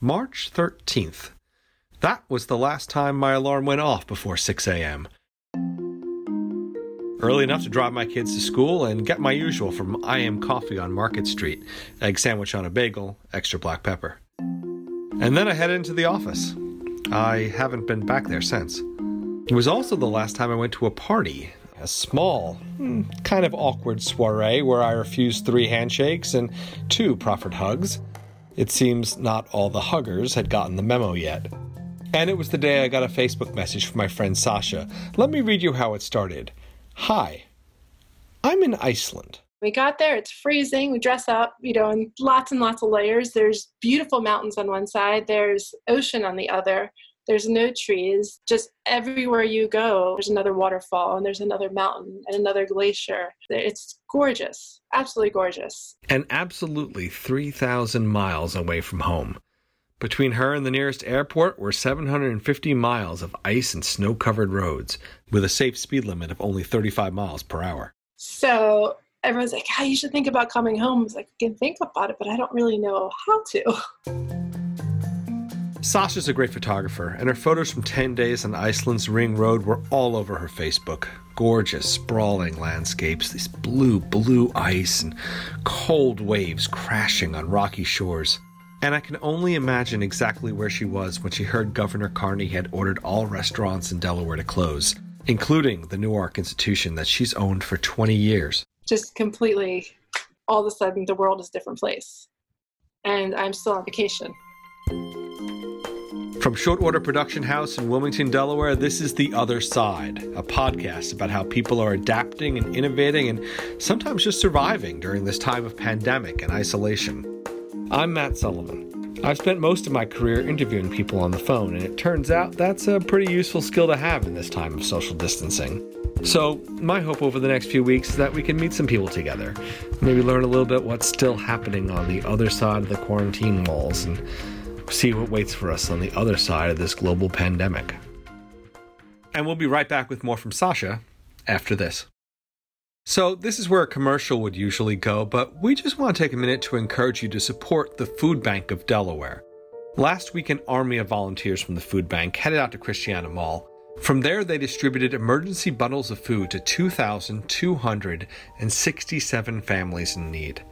March 13th. That was the last time my alarm went off before 6 a.m. Early enough to drive my kids to school and get my usual from I Am Coffee on Market Street egg sandwich on a bagel, extra black pepper. And then I head into the office. I haven't been back there since. It was also the last time I went to a party, a small, hmm, kind of awkward soiree where I refused three handshakes and two proffered hugs. It seems not all the huggers had gotten the memo yet. And it was the day I got a Facebook message from my friend Sasha. Let me read you how it started. Hi, I'm in Iceland. We got there, it's freezing. We dress up, you know, in lots and lots of layers. There's beautiful mountains on one side, there's ocean on the other. There's no trees. Just everywhere you go, there's another waterfall and there's another mountain and another glacier. It's gorgeous, absolutely gorgeous. And absolutely 3,000 miles away from home. Between her and the nearest airport were 750 miles of ice and snow covered roads with a safe speed limit of only 35 miles per hour. So everyone's like, "How oh, you should think about coming home." I was like, I can think about it, but I don't really know how to. Sasha's a great photographer, and her photos from 10 days on Iceland's Ring Road were all over her Facebook. Gorgeous, sprawling landscapes, this blue, blue ice, and cold waves crashing on rocky shores. And I can only imagine exactly where she was when she heard Governor Carney had ordered all restaurants in Delaware to close, including the Newark institution that she's owned for 20 years. Just completely, all of a sudden, the world is a different place. And I'm still on vacation. From Short Order Production House in Wilmington, Delaware, this is The Other Side, a podcast about how people are adapting and innovating and sometimes just surviving during this time of pandemic and isolation. I'm Matt Sullivan. I've spent most of my career interviewing people on the phone, and it turns out that's a pretty useful skill to have in this time of social distancing. So, my hope over the next few weeks is that we can meet some people together, maybe learn a little bit what's still happening on the other side of the quarantine walls, and see what waits for us on the other side of this global pandemic. And we'll be right back with more from Sasha after this. So, this is where a commercial would usually go, but we just want to take a minute to encourage you to support the Food Bank of Delaware. Last week, an army of volunteers from the food bank headed out to Christiana Mall. From there, they distributed emergency bundles of food to 2,267 families in need.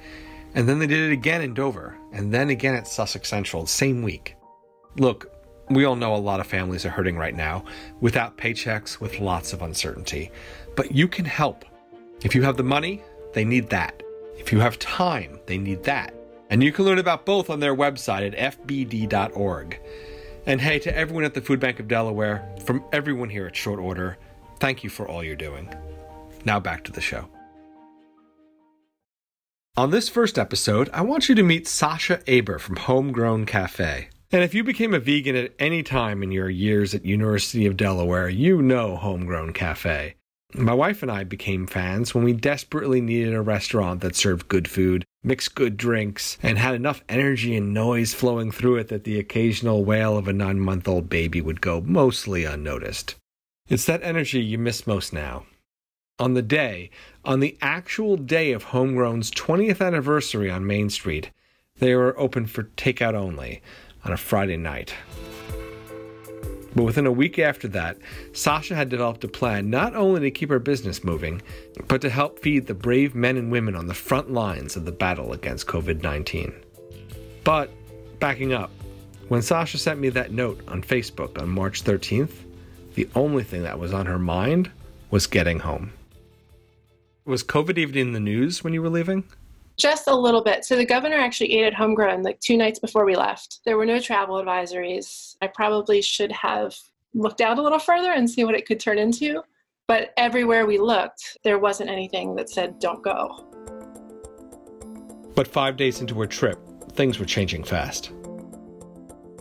And then they did it again in Dover, and then again at Sussex Central same week. Look, we all know a lot of families are hurting right now, without paychecks, with lots of uncertainty. But you can help. If you have the money, they need that. If you have time, they need that. And you can learn about both on their website at fbd.org. And hey, to everyone at the Food Bank of Delaware, from everyone here at Short Order, thank you for all you're doing. Now back to the show. On this first episode, I want you to meet Sasha Aber from Homegrown Cafe. And if you became a vegan at any time in your years at University of Delaware, you know Homegrown Cafe. My wife and I became fans when we desperately needed a restaurant that served good food, mixed good drinks, and had enough energy and noise flowing through it that the occasional wail of a nine month old baby would go mostly unnoticed. It's that energy you miss most now on the day, on the actual day of Homegrown's 20th anniversary on Main Street, they were open for takeout only on a Friday night. But within a week after that, Sasha had developed a plan not only to keep her business moving, but to help feed the brave men and women on the front lines of the battle against COVID 19. But, backing up, when Sasha sent me that note on Facebook on March 13th, the only thing that was on her mind was getting home. Was COVID even in the news when you were leaving? Just a little bit. So the governor actually ate at homegrown like two nights before we left. There were no travel advisories. I probably should have looked out a little further and see what it could turn into. But everywhere we looked, there wasn't anything that said don't go. But five days into her trip, things were changing fast.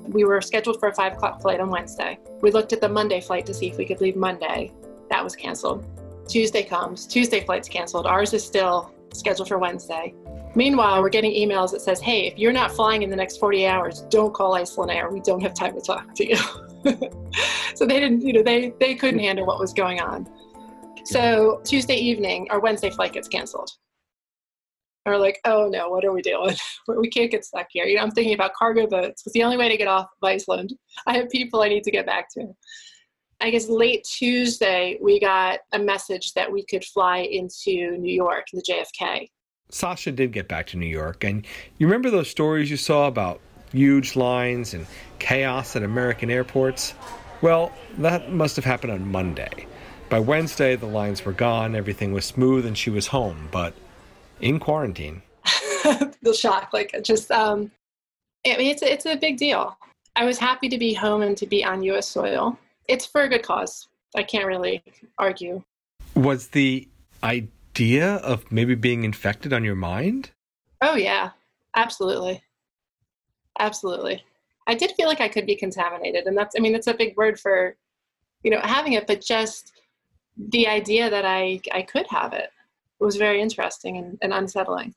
We were scheduled for a five o'clock flight on Wednesday. We looked at the Monday flight to see if we could leave Monday. That was canceled. Tuesday comes, Tuesday flight's canceled. Ours is still scheduled for Wednesday. Meanwhile, we're getting emails that says, "Hey, if you're not flying in the next 48 hours, don't call Icelandair. We don't have time to talk to you." so they didn't, you know, they they couldn't handle what was going on. So Tuesday evening, our Wednesday flight gets canceled. we're like, oh no, what are we doing? we can't get stuck here. You know, I'm thinking about cargo boats. It's the only way to get off of Iceland. I have people I need to get back to. I guess late Tuesday, we got a message that we could fly into New York, the JFK. Sasha did get back to New York, and you remember those stories you saw about huge lines and chaos at American airports? Well, that must have happened on Monday. By Wednesday, the lines were gone, everything was smooth, and she was home, but in quarantine. the shock, like just, um, I mean, it's a, it's a big deal. I was happy to be home and to be on U.S. soil. It's for a good cause. I can't really argue. Was the idea of maybe being infected on your mind? Oh yeah, absolutely, absolutely. I did feel like I could be contaminated, and that's I mean that's a big word for, you know, having it, but just the idea that I I could have it was very interesting and, and unsettling.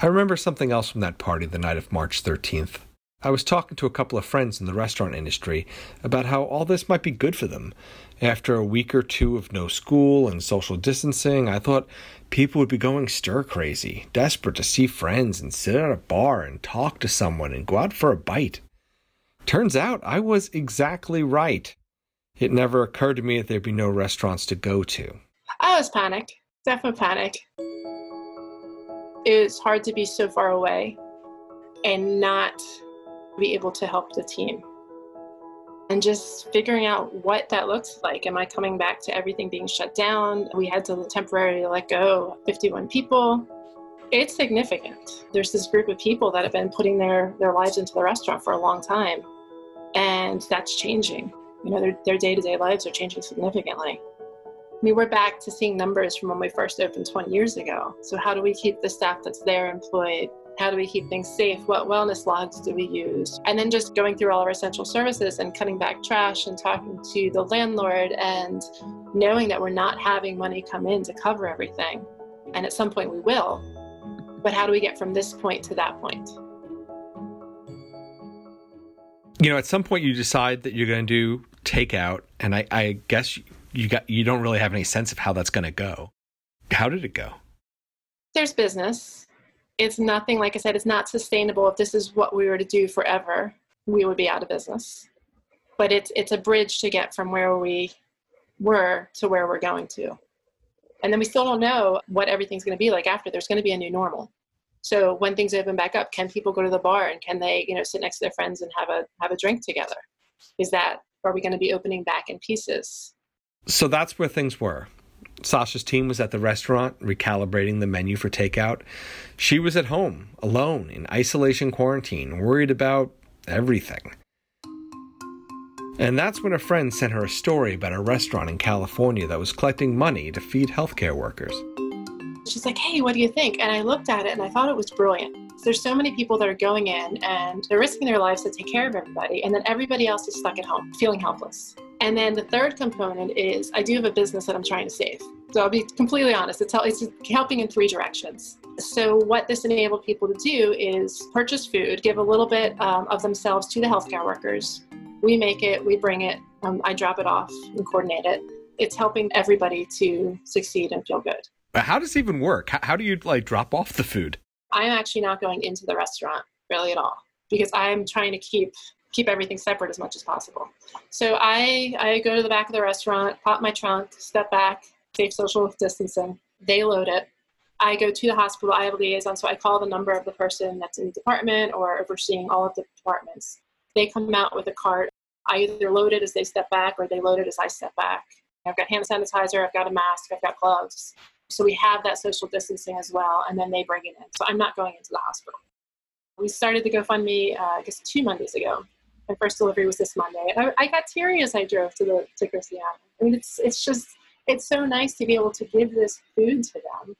I remember something else from that party the night of March 13th. I was talking to a couple of friends in the restaurant industry about how all this might be good for them. After a week or two of no school and social distancing, I thought people would be going stir crazy, desperate to see friends and sit at a bar and talk to someone and go out for a bite. Turns out I was exactly right. It never occurred to me that there'd be no restaurants to go to. I was panicked. Definitely panicked. It was hard to be so far away and not be able to help the team. And just figuring out what that looks like. Am I coming back to everything being shut down? We had to temporarily let go 51 people. It's significant. There's this group of people that have been putting their, their lives into the restaurant for a long time, and that's changing. You know, their, their day-to-day lives are changing significantly. I mean, we're back to seeing numbers from when we first opened 20 years ago. So how do we keep the staff that's there employed? How do we keep things safe? What wellness logs do we use? And then just going through all of our essential services and cutting back trash and talking to the landlord and knowing that we're not having money come in to cover everything. And at some point we will. But how do we get from this point to that point? You know, at some point you decide that you're going to do takeout, and I, I guess you got you don't really have any sense of how that's going to go. How did it go? There's business. It's nothing like I said. It's not sustainable. If this is what we were to do forever, we would be out of business. But it's it's a bridge to get from where we were to where we're going to. And then we still don't know what everything's going to be like after. There's going to be a new normal. So when things open back up, can people go to the bar and can they, you know, sit next to their friends and have a have a drink together? Is that are we going to be opening back in pieces? So that's where things were. Sasha's team was at the restaurant recalibrating the menu for takeout. She was at home, alone, in isolation quarantine, worried about everything. And that's when a friend sent her a story about a restaurant in California that was collecting money to feed healthcare workers. She's like, hey, what do you think? And I looked at it and I thought it was brilliant. There's so many people that are going in and they're risking their lives to take care of everybody, and then everybody else is stuck at home feeling helpless. And then the third component is I do have a business that I'm trying to save. So I'll be completely honest, it's, it's helping in three directions. So, what this enabled people to do is purchase food, give a little bit um, of themselves to the healthcare workers. We make it, we bring it, um, I drop it off and coordinate it. It's helping everybody to succeed and feel good. How does it even work? How, how do you like drop off the food? I'm actually not going into the restaurant really at all because I'm trying to keep keep everything separate as much as possible. So I I go to the back of the restaurant, pop my trunk, step back, safe social distancing. They load it. I go to the hospital. I have a liaison, so I call the number of the person that's in the department or overseeing all of the departments. They come out with a cart. I either load it as they step back or they load it as I step back. I've got hand sanitizer, I've got a mask, I've got gloves. So we have that social distancing as well, and then they bring it in. So I'm not going into the hospital. We started the GoFundMe, uh, I guess, two Mondays ago. My first delivery was this Monday. I, I got teary as I drove to the to Christiana. I mean, it's it's just it's so nice to be able to give this food to them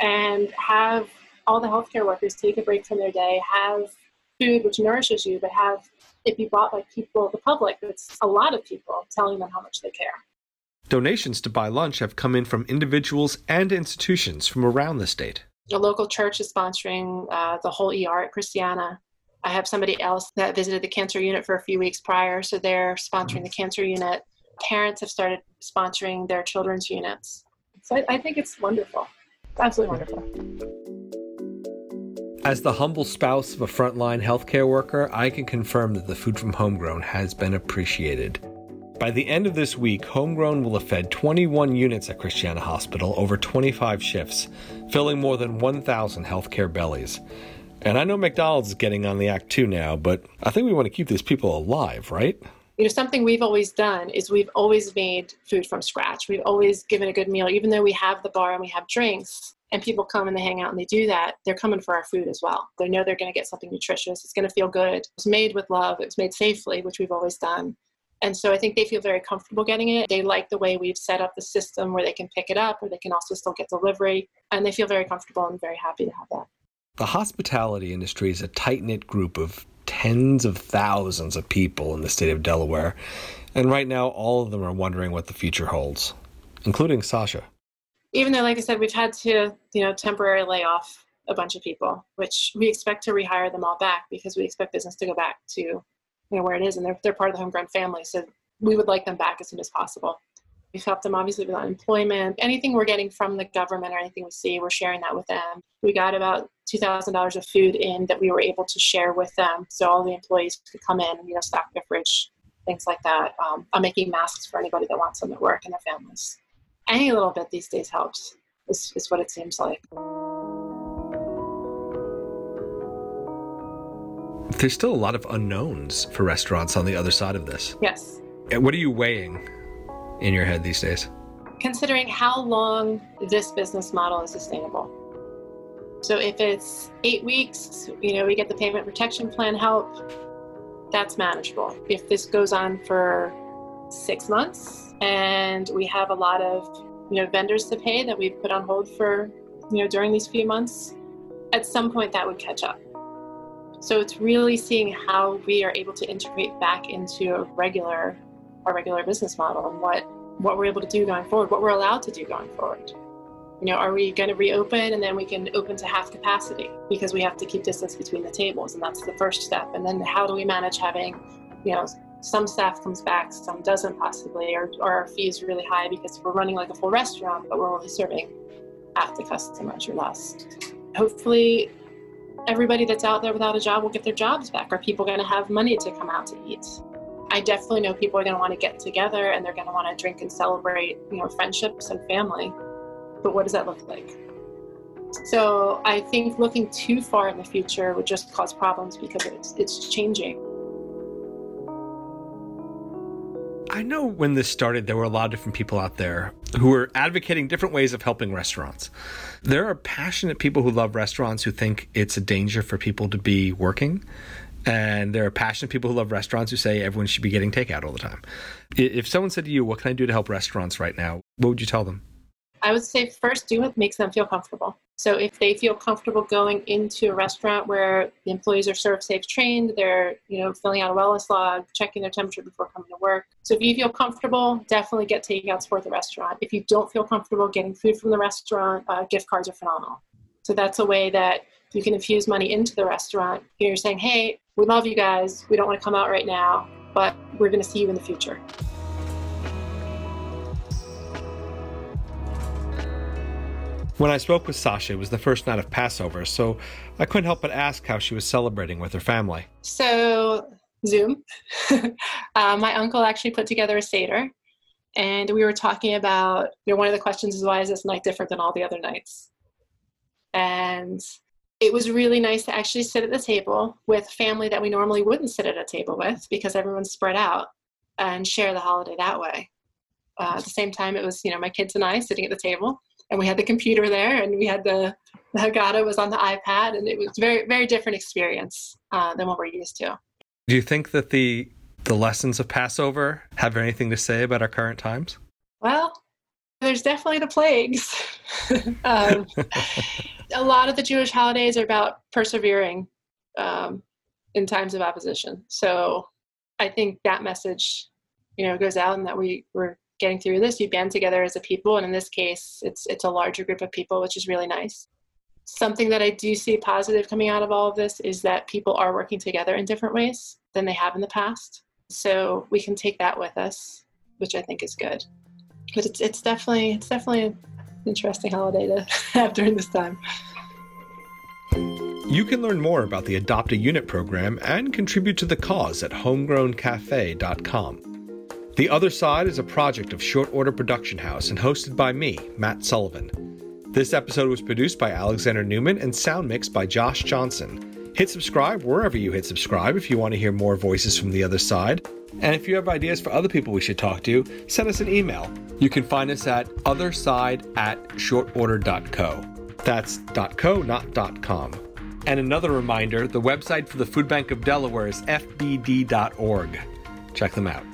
and have all the healthcare workers take a break from their day, have food which nourishes you, but have it be bought by people, the public. It's a lot of people telling them how much they care. Donations to buy lunch have come in from individuals and institutions from around the state. A local church is sponsoring uh, the whole ER at Christiana. I have somebody else that visited the cancer unit for a few weeks prior, so they're sponsoring the cancer unit. Parents have started sponsoring their children's units. So I, I think it's wonderful. It's absolutely wonderful. As the humble spouse of a frontline healthcare worker, I can confirm that the food from Homegrown has been appreciated. By the end of this week, Homegrown will have fed 21 units at Christiana Hospital over 25 shifts, filling more than 1,000 healthcare bellies. And I know McDonald's is getting on the act too now, but I think we want to keep these people alive, right? You know, something we've always done is we've always made food from scratch. We've always given a good meal, even though we have the bar and we have drinks and people come and they hang out and they do that, they're coming for our food as well. They know they're going to get something nutritious. It's going to feel good. It's made with love. It's made safely, which we've always done. And so I think they feel very comfortable getting it. They like the way we've set up the system where they can pick it up or they can also still get delivery. And they feel very comfortable and very happy to have that. The hospitality industry is a tight knit group of tens of thousands of people in the state of Delaware. And right now, all of them are wondering what the future holds, including Sasha even though, like I said, we've had to, you know, temporarily lay off a bunch of people, which we expect to rehire them all back because we expect business to go back to, you know, where it is, and they're they're part of the homegrown family, so we would like them back as soon as possible. We've helped them obviously with unemployment. Anything we're getting from the government or anything we see, we're sharing that with them. We got about two thousand dollars of food in that we were able to share with them, so all the employees could come in you know stock their fridge, things like that. Um, I'm making masks for anybody that wants them at work and their families any little bit these days helps, is, is what it seems like. There's still a lot of unknowns for restaurants on the other side of this. Yes. Uh, what are you weighing in your head these days? Considering how long this business model is sustainable. So if it's eight weeks, you know, we get the payment protection plan help, that's manageable. If this goes on for six months, and we have a lot of you know vendors to pay that we've put on hold for you know during these few months at some point that would catch up so it's really seeing how we are able to integrate back into a regular our regular business model and what what we're able to do going forward what we're allowed to do going forward you know are we going to reopen and then we can open to half capacity because we have to keep distance between the tables and that's the first step and then how do we manage having you know some staff comes back, some doesn't possibly, or, or our fee is really high because we're running like a full restaurant, but we're only serving half the customers or less. Hopefully, everybody that's out there without a job will get their jobs back. Are people going to have money to come out to eat? I definitely know people are going to want to get together and they're going to want to drink and celebrate, you know, friendships and family. But what does that look like? So I think looking too far in the future would just cause problems because it's, it's changing. I know when this started, there were a lot of different people out there who were advocating different ways of helping restaurants. There are passionate people who love restaurants who think it's a danger for people to be working. And there are passionate people who love restaurants who say everyone should be getting takeout all the time. If someone said to you, What can I do to help restaurants right now? What would you tell them? I would say first do what makes them feel comfortable. So if they feel comfortable going into a restaurant where the employees are ServSafe trained, they're you know filling out a wellness log, checking their temperature before coming to work. So if you feel comfortable, definitely get takeouts for the restaurant. If you don't feel comfortable getting food from the restaurant, uh, gift cards are phenomenal. So that's a way that you can infuse money into the restaurant. You're saying, hey, we love you guys. We don't want to come out right now, but we're going to see you in the future. When I spoke with Sasha, it was the first night of Passover, so I couldn't help but ask how she was celebrating with her family. So, Zoom. uh, my uncle actually put together a Seder, and we were talking about, you know, one of the questions is why is this night different than all the other nights? And it was really nice to actually sit at the table with family that we normally wouldn't sit at a table with because everyone's spread out and share the holiday that way. Uh, at the same time, it was, you know, my kids and I sitting at the table and we had the computer there and we had the, the Haggadah was on the iPad and it was very, very different experience uh, than what we're used to. Do you think that the the lessons of Passover have anything to say about our current times? Well, there's definitely the plagues. um, a lot of the Jewish holidays are about persevering um, in times of opposition. So I think that message, you know, goes out and that we, we're getting through this you band together as a people and in this case it's it's a larger group of people which is really nice. Something that i do see positive coming out of all of this is that people are working together in different ways than they have in the past. So we can take that with us which i think is good. But it's it's definitely it's definitely an interesting holiday to have during this time. You can learn more about the Adopt a Unit program and contribute to the cause at homegrowncafe.com. The Other Side is a project of Short Order Production House and hosted by me, Matt Sullivan. This episode was produced by Alexander Newman and sound mixed by Josh Johnson. Hit subscribe wherever you hit subscribe if you want to hear more voices from the other side. And if you have ideas for other people we should talk to, send us an email. You can find us at otherside at shortorder.co. That's .co, not .com. And another reminder, the website for the Food Bank of Delaware is fbd.org. Check them out.